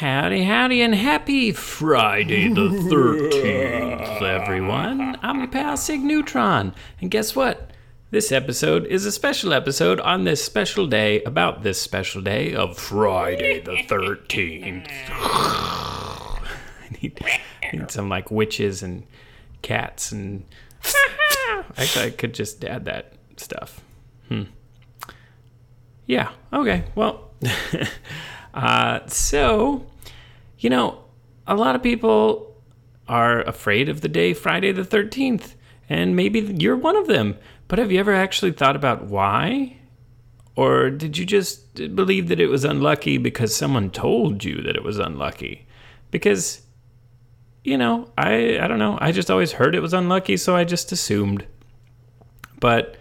Howdy, howdy, and happy Friday the 13th, everyone. I'm your pal Sig Neutron, and guess what? This episode is a special episode on this special day, about this special day of Friday the 13th. I need, I need some like witches and cats and. Actually, I could just add that stuff. Hmm. Yeah, okay, well. Uh, so, you know, a lot of people are afraid of the day Friday the 13th, and maybe you're one of them. But have you ever actually thought about why? Or did you just believe that it was unlucky because someone told you that it was unlucky? Because, you know, I, I don't know. I just always heard it was unlucky, so I just assumed. But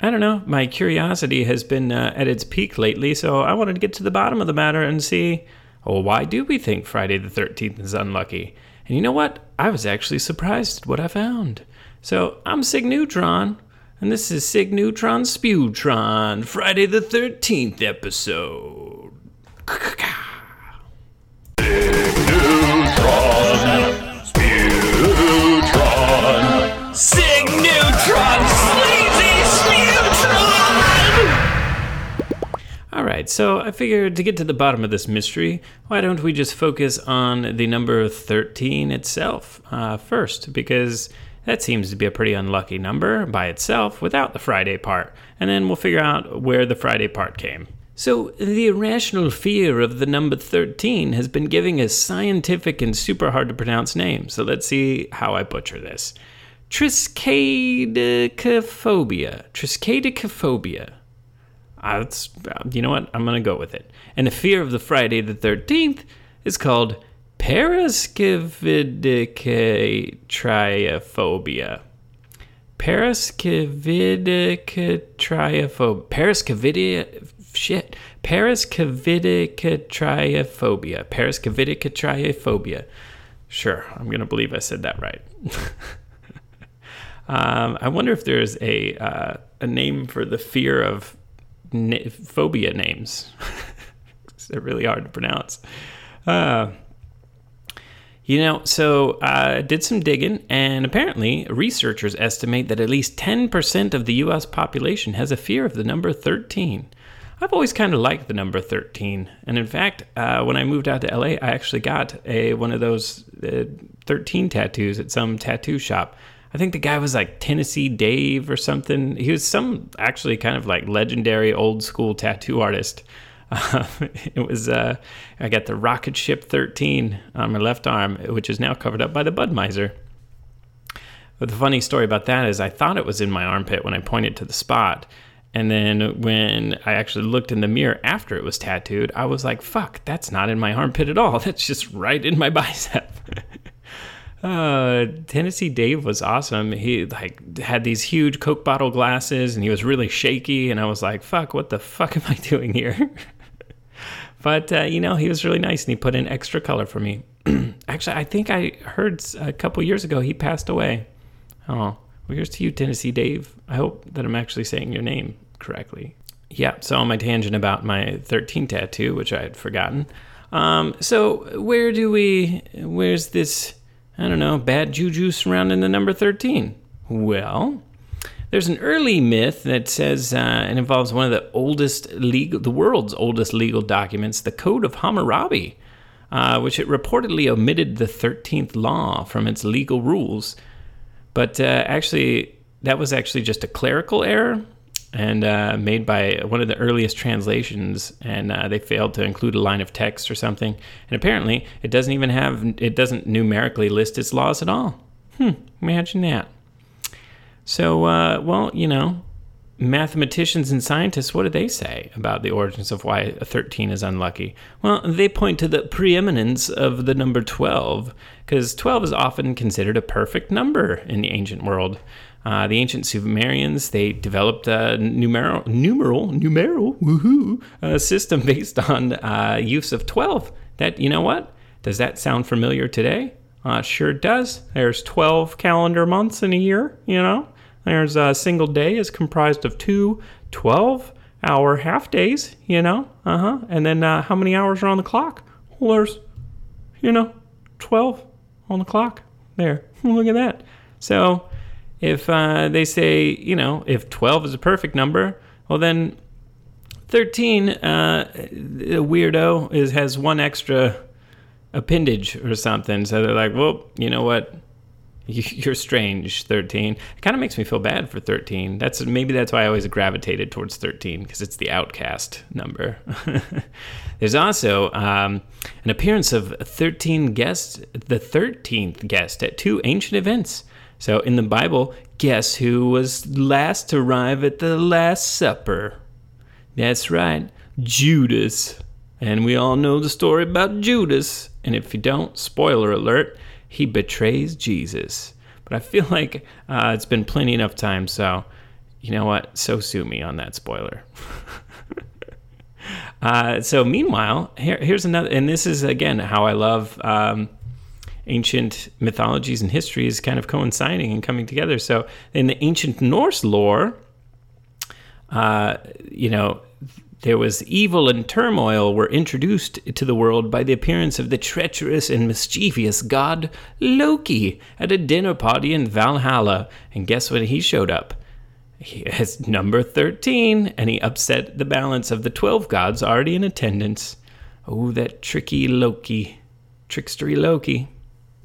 I don't know. My curiosity has been uh, at its peak lately, so I wanted to get to the bottom of the matter and see, well, why do we think Friday the 13th is unlucky? And you know what? I was actually surprised at what I found. So I'm Sig Neutron, and this is Sig Neutron Spewtron, Friday the 13th episode. Right, so I figured to get to the bottom of this mystery, why don't we just focus on the number 13 itself uh, first? Because that seems to be a pretty unlucky number by itself without the Friday part, and then we'll figure out where the Friday part came. So, the irrational fear of the number 13 has been giving a scientific and super hard to pronounce name. So, let's see how I butcher this. Triskaidekaphobia. Triskaidekaphobia. Uh, that's, you know what? I'm going to go with it. And the fear of the Friday the 13th is called paraskividicatriophobia. Paraskividicatriophobia. Paraskividia. Shit. Paraskividicatriophobia. Paraskividicatriophobia. Sure, I'm going to believe I said that right. um, I wonder if there's a, uh, a name for the fear of phobia names. They're really hard to pronounce. Uh, you know, so I uh, did some digging, and apparently, researchers estimate that at least 10% of the US population has a fear of the number 13. I've always kind of liked the number 13. And in fact, uh, when I moved out to LA, I actually got a one of those uh, 13 tattoos at some tattoo shop. I think the guy was like Tennessee Dave or something. He was some actually kind of like legendary old school tattoo artist. Uh, it was uh, I got the rocket ship 13 on my left arm, which is now covered up by the Budweiser. But the funny story about that is I thought it was in my armpit when I pointed to the spot. And then when I actually looked in the mirror after it was tattooed, I was like, fuck, that's not in my armpit at all. That's just right in my bicep. Uh, Tennessee Dave was awesome. He like had these huge Coke bottle glasses, and he was really shaky. And I was like, "Fuck, what the fuck am I doing here?" but uh, you know, he was really nice, and he put in extra color for me. Actually, I think I heard a couple years ago he passed away. Oh, well, here's to you, Tennessee Dave. I hope that I'm actually saying your name correctly. Yeah. So on my tangent about my 13 tattoo, which I had forgotten. Um, so where do we? Where's this? I don't know, bad juju surrounding the number 13? Well, there's an early myth that says uh, it involves one of the oldest legal, the world's oldest legal documents, the Code of Hammurabi, uh, which it reportedly omitted the 13th law from its legal rules. But uh, actually, that was actually just a clerical error and uh, made by one of the earliest translations, and uh, they failed to include a line of text or something. And apparently, it doesn't even have it doesn't numerically list its laws at all. Hmm, imagine that. So, uh, well, you know, mathematicians and scientists, what do they say about the origins of why a 13 is unlucky? Well, they point to the preeminence of the number 12, because 12 is often considered a perfect number in the ancient world. Uh, the ancient Sumerians they developed a numeral numeral numeral woohoo uh, system based on uh, use of twelve. That you know what? Does that sound familiar today? Uh, sure it does. There's twelve calendar months in a year. You know, there's a single day is comprised of two 12 hour half days. You know, uh huh. And then uh, how many hours are on the clock? well, there's, you know, 12 on the clock there. Look at that. So if uh, they say, you know, if 12 is a perfect number, well, then 13, uh, a weirdo is has one extra appendage or something. So they're like, well, you know what? You're strange, 13. It kind of makes me feel bad for 13. That's maybe that's why I always gravitated towards 13 because it's the outcast number. There's also um, an appearance of 13 guests, the 13th guest at two ancient events. So in the Bible, guess who was last to arrive at the Last Supper? That's right, Judas. And we all know the story about Judas. And if you don't, spoiler alert, he betrays Jesus. But I feel like uh, it's been plenty enough time, so you know what? So sue me on that spoiler. uh, so meanwhile, here, here's another, and this is again how I love um, ancient mythologies and histories kind of coinciding and coming together. So in the ancient Norse lore, uh, you know, there was evil and turmoil were introduced to the world by the appearance of the treacherous and mischievous god Loki at a dinner party in Valhalla. And guess when he showed up? He has number 13, and he upset the balance of the 12 gods already in attendance. Oh, that tricky Loki. Trickstery Loki.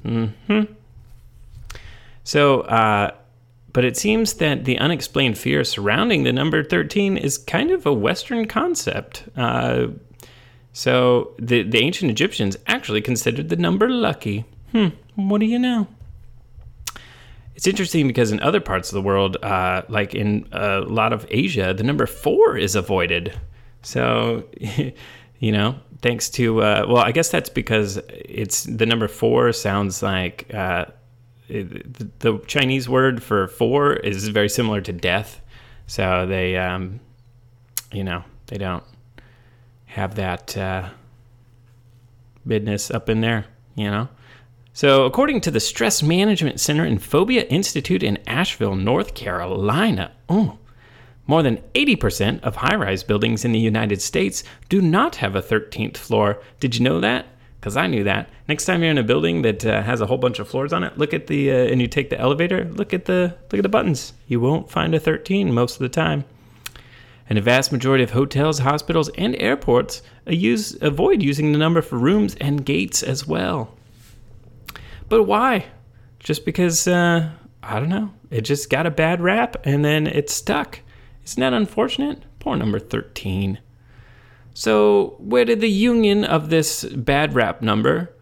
Hmm. So, uh, but it seems that the unexplained fear surrounding the number 13 is kind of a Western concept. Uh, so the, the ancient Egyptians actually considered the number lucky. Hmm, what do you know? It's interesting because in other parts of the world, uh, like in a lot of Asia, the number four is avoided. So, you know, thanks to, uh, well, I guess that's because it's the number four sounds like uh, the Chinese word for four is very similar to death. So they, um, you know, they don't have that uh, business up in there, you know. So, according to the Stress Management Center and Phobia Institute in Asheville, North Carolina, oh, more than 80% of high rise buildings in the United States do not have a 13th floor. Did you know that? Because I knew that. Next time you're in a building that uh, has a whole bunch of floors on it, look at the uh, and you take the elevator. Look at the look at the buttons. You won't find a 13 most of the time. And a vast majority of hotels, hospitals, and airports uh, use avoid using the number for rooms and gates as well. But why? Just because, uh, I don't know, it just got a bad rap and then it stuck. Isn't that unfortunate? Poor number 13. So, where did the union of this bad rap number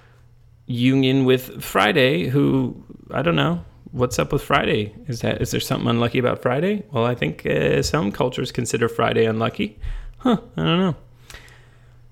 union with Friday, who, I don't know, what's up with Friday? Is that is there something unlucky about Friday? Well, I think uh, some cultures consider Friday unlucky. Huh, I don't know.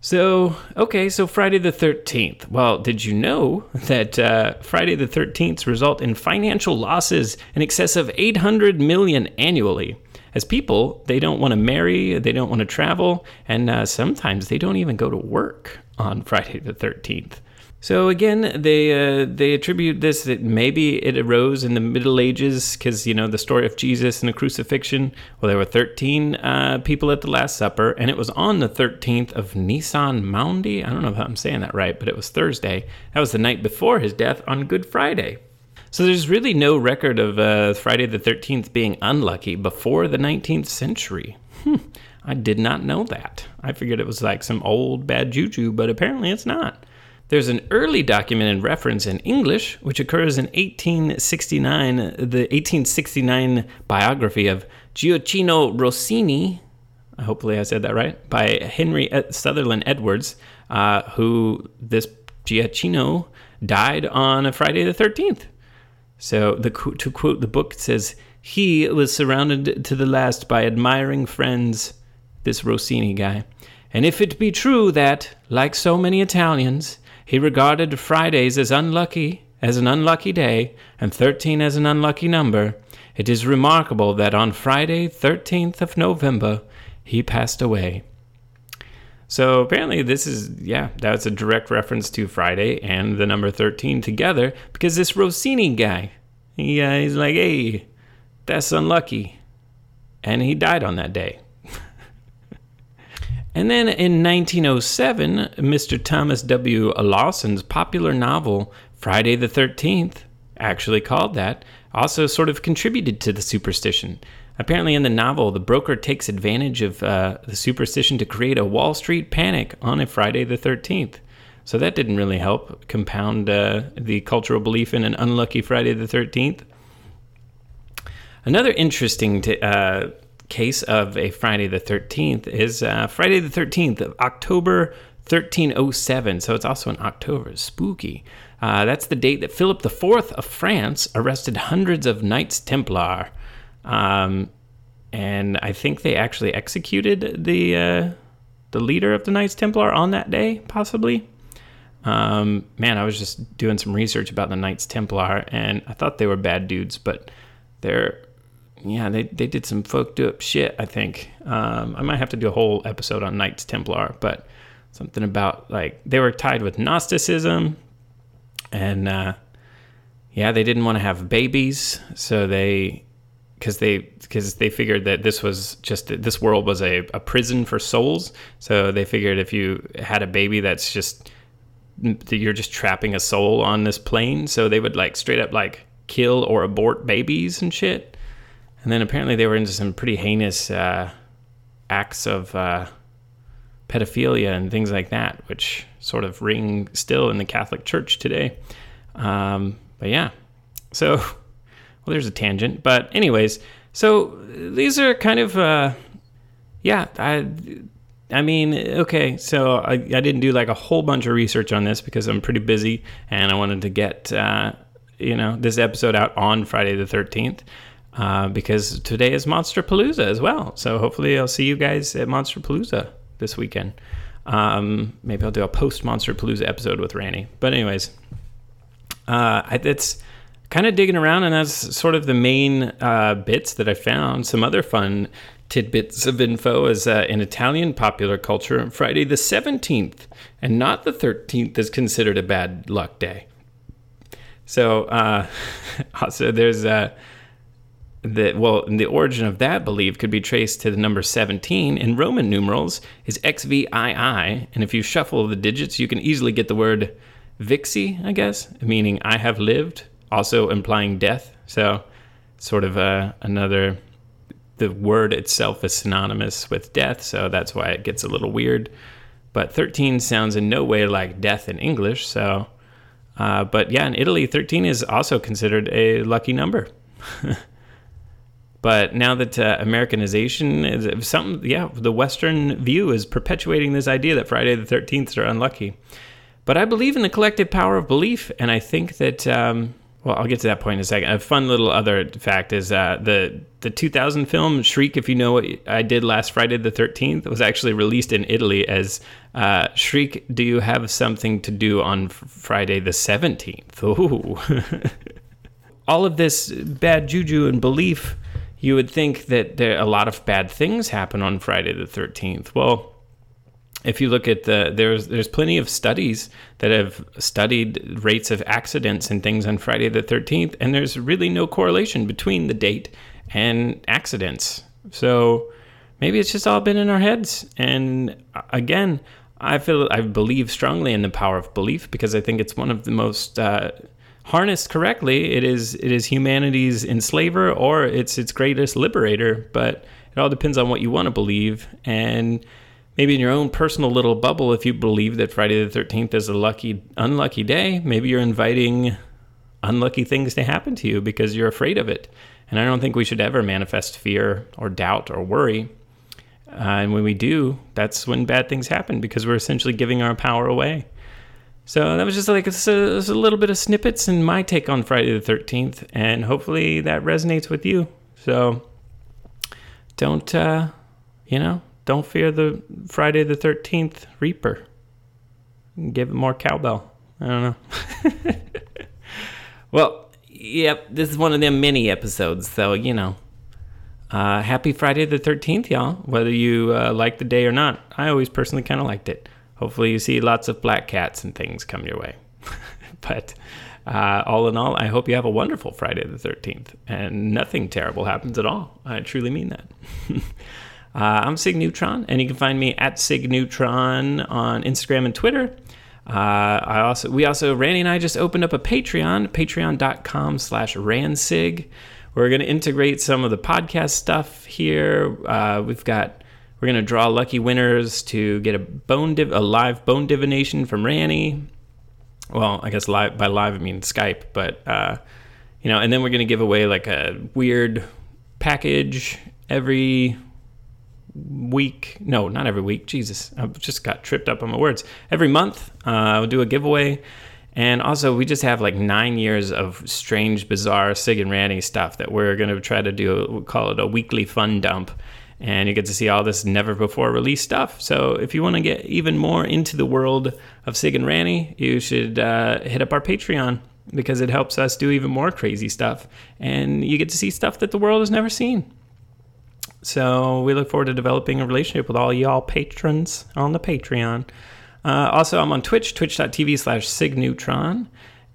So, okay, so Friday the 13th. Well, did you know that uh, Friday the 13th result in financial losses in excess of 800 million annually? As people, they don't want to marry, they don't want to travel, and uh, sometimes they don't even go to work on Friday the 13th. So again, they uh, they attribute this that maybe it arose in the Middle Ages because you know the story of Jesus and the crucifixion. Well, there were thirteen uh, people at the Last Supper, and it was on the thirteenth of Nisan Maundy. I don't know if I'm saying that right, but it was Thursday. That was the night before his death on Good Friday. So there's really no record of uh, Friday the Thirteenth being unlucky before the 19th century. Hmm, I did not know that. I figured it was like some old bad juju, but apparently it's not. There's an early documented reference in English, which occurs in 1869, the 1869 biography of Gioacchino Rossini. Hopefully, I said that right. By Henry Sutherland Edwards, uh, who this Gioacchino died on a Friday the 13th. So, the, to quote the book, it says, He was surrounded to the last by admiring friends, this Rossini guy. And if it be true that, like so many Italians, he regarded Fridays as unlucky, as an unlucky day, and 13 as an unlucky number. It is remarkable that on Friday, 13th of November, he passed away. So apparently, this is, yeah, that's a direct reference to Friday and the number 13 together because this Rossini guy, he, uh, he's like, hey, that's unlucky. And he died on that day. And then in 1907, Mr. Thomas W. Lawson's popular novel, Friday the 13th, actually called that, also sort of contributed to the superstition. Apparently, in the novel, the broker takes advantage of uh, the superstition to create a Wall Street panic on a Friday the 13th. So that didn't really help compound uh, the cultural belief in an unlucky Friday the 13th. Another interesting t- uh, case of a Friday the 13th is uh, Friday the 13th of October 1307. So it's also in October. Spooky. Uh, that's the date that Philip IV of France arrested hundreds of Knights Templar. Um, and I think they actually executed the uh, the leader of the Knights Templar on that day, possibly. Um, man, I was just doing some research about the Knights Templar, and I thought they were bad dudes, but they're yeah, they they did some fucked up shit. I think um, I might have to do a whole episode on Knights Templar, but something about like they were tied with Gnosticism, and uh, yeah, they didn't want to have babies, so they because they because they figured that this was just this world was a, a prison for souls. So they figured if you had a baby, that's just you're just trapping a soul on this plane. So they would like straight up like kill or abort babies and shit. And then apparently they were into some pretty heinous uh, acts of uh, pedophilia and things like that, which sort of ring still in the Catholic Church today. Um, but yeah, so well, there's a tangent. But anyways, so these are kind of uh, yeah. I I mean, okay, so I, I didn't do like a whole bunch of research on this because I'm pretty busy and I wanted to get uh, you know this episode out on Friday the 13th uh, because today is Monster Palooza as well. So hopefully I'll see you guys at Monster Palooza this weekend. Um, maybe I'll do a post Monster Palooza episode with Randy. But anyways, uh, it's kind of digging around, and that's sort of the main uh, bits that I found. Some other fun tidbits of info is uh, in Italian popular culture, Friday the 17th and not the 13th is considered a bad luck day. So, uh, also there's uh, the well, the origin of that belief could be traced to the number 17 in Roman numerals is XVII, and if you shuffle the digits, you can easily get the word Vixi, I guess, meaning I have lived, also implying death. So, sort of uh, another. The word itself is synonymous with death, so that's why it gets a little weird. But 13 sounds in no way like death in English, so. Uh, but yeah, in Italy, 13 is also considered a lucky number. But now that uh, Americanization is something, yeah, the Western view is perpetuating this idea that Friday the 13th are unlucky. But I believe in the collective power of belief, and I think that, um, well, I'll get to that point in a second. A fun little other fact is uh, the the 2000 film Shriek, if you know what I did last Friday the 13th, was actually released in Italy as uh, Shriek, do you have something to do on Friday the 17th? Ooh. All of this bad juju and belief you would think that there a lot of bad things happen on Friday the 13th. Well, if you look at the there's there's plenty of studies that have studied rates of accidents and things on Friday the 13th and there's really no correlation between the date and accidents. So maybe it's just all been in our heads and again, I feel I believe strongly in the power of belief because I think it's one of the most uh, harnessed correctly, it is it is humanity's enslaver or it's its greatest liberator. But it all depends on what you want to believe, and maybe in your own personal little bubble, if you believe that Friday the Thirteenth is a lucky unlucky day, maybe you're inviting unlucky things to happen to you because you're afraid of it. And I don't think we should ever manifest fear or doubt or worry. Uh, and when we do, that's when bad things happen because we're essentially giving our power away. So that was just like a, a, little bit of snippets and my take on Friday the 13th, and hopefully that resonates with you. So don't, uh, you know, don't fear the Friday the 13th Reaper. Give it more cowbell. I don't know. well, yep, this is one of them mini episodes, so, you know. Uh, happy Friday the 13th, y'all, whether you uh, like the day or not. I always personally kind of liked it hopefully you see lots of black cats and things come your way. but uh, all in all, I hope you have a wonderful Friday the 13th and nothing terrible happens at all. I truly mean that. Uh, I'm Sig Neutron, and you can find me at Sig Neutron on Instagram and Twitter. Uh, I also we also Randy and I just opened up a Patreon, patreon.com slash ransig. We're gonna integrate some of the podcast stuff here. Uh, we've got we're gonna draw lucky winners to get a bone div- a live bone divination from Ranny. Well, I guess live by live I mean Skype, but uh, you know, and then we're gonna give away like a weird package every week. No, not every week. Jesus, I just got tripped up on my words. Every month, uh, we'll do a giveaway. And also, we just have like nine years of strange, bizarre Sig and Randy stuff that we're going to try to do. We'll call it a weekly fun dump. And you get to see all this never before released stuff. So, if you want to get even more into the world of Sig and Randy, you should uh, hit up our Patreon because it helps us do even more crazy stuff. And you get to see stuff that the world has never seen. So we look forward to developing a relationship with all y'all patrons on the Patreon. Uh, also, I'm on Twitch, twitch.tv slash signeutron.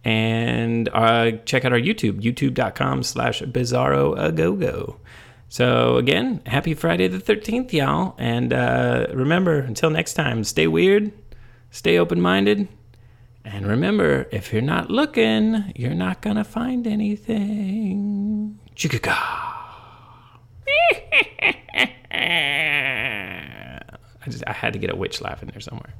And uh, check out our YouTube, youtube.com slash bizarroagogo. So again, happy Friday the 13th, y'all. And uh, remember, until next time, stay weird, stay open-minded, and remember, if you're not looking, you're not going to find anything. Chicka. I just I had to get a witch laugh in there somewhere.